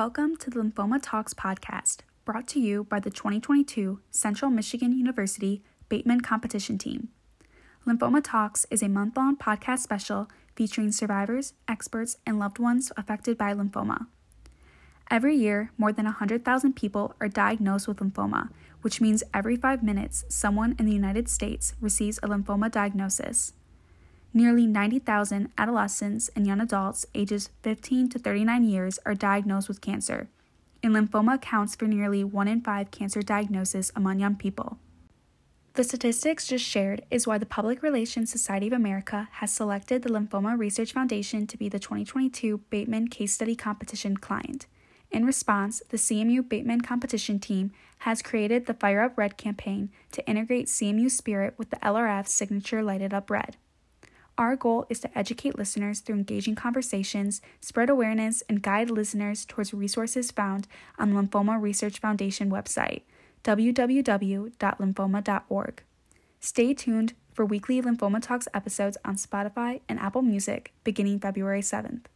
Welcome to the Lymphoma Talks podcast, brought to you by the 2022 Central Michigan University Bateman Competition Team. Lymphoma Talks is a month long podcast special featuring survivors, experts, and loved ones affected by lymphoma. Every year, more than 100,000 people are diagnosed with lymphoma, which means every five minutes, someone in the United States receives a lymphoma diagnosis. Nearly 90,000 adolescents and young adults ages 15 to 39 years are diagnosed with cancer, and lymphoma accounts for nearly 1 in 5 cancer diagnoses among young people. The statistics just shared is why the Public Relations Society of America has selected the Lymphoma Research Foundation to be the 2022 Bateman Case Study Competition client. In response, the CMU Bateman competition team has created the Fire Up Red campaign to integrate CMU spirit with the LRF signature Lighted Up Red. Our goal is to educate listeners through engaging conversations, spread awareness, and guide listeners towards resources found on the Lymphoma Research Foundation website, www.lymphoma.org. Stay tuned for weekly Lymphoma Talks episodes on Spotify and Apple Music beginning February 7th.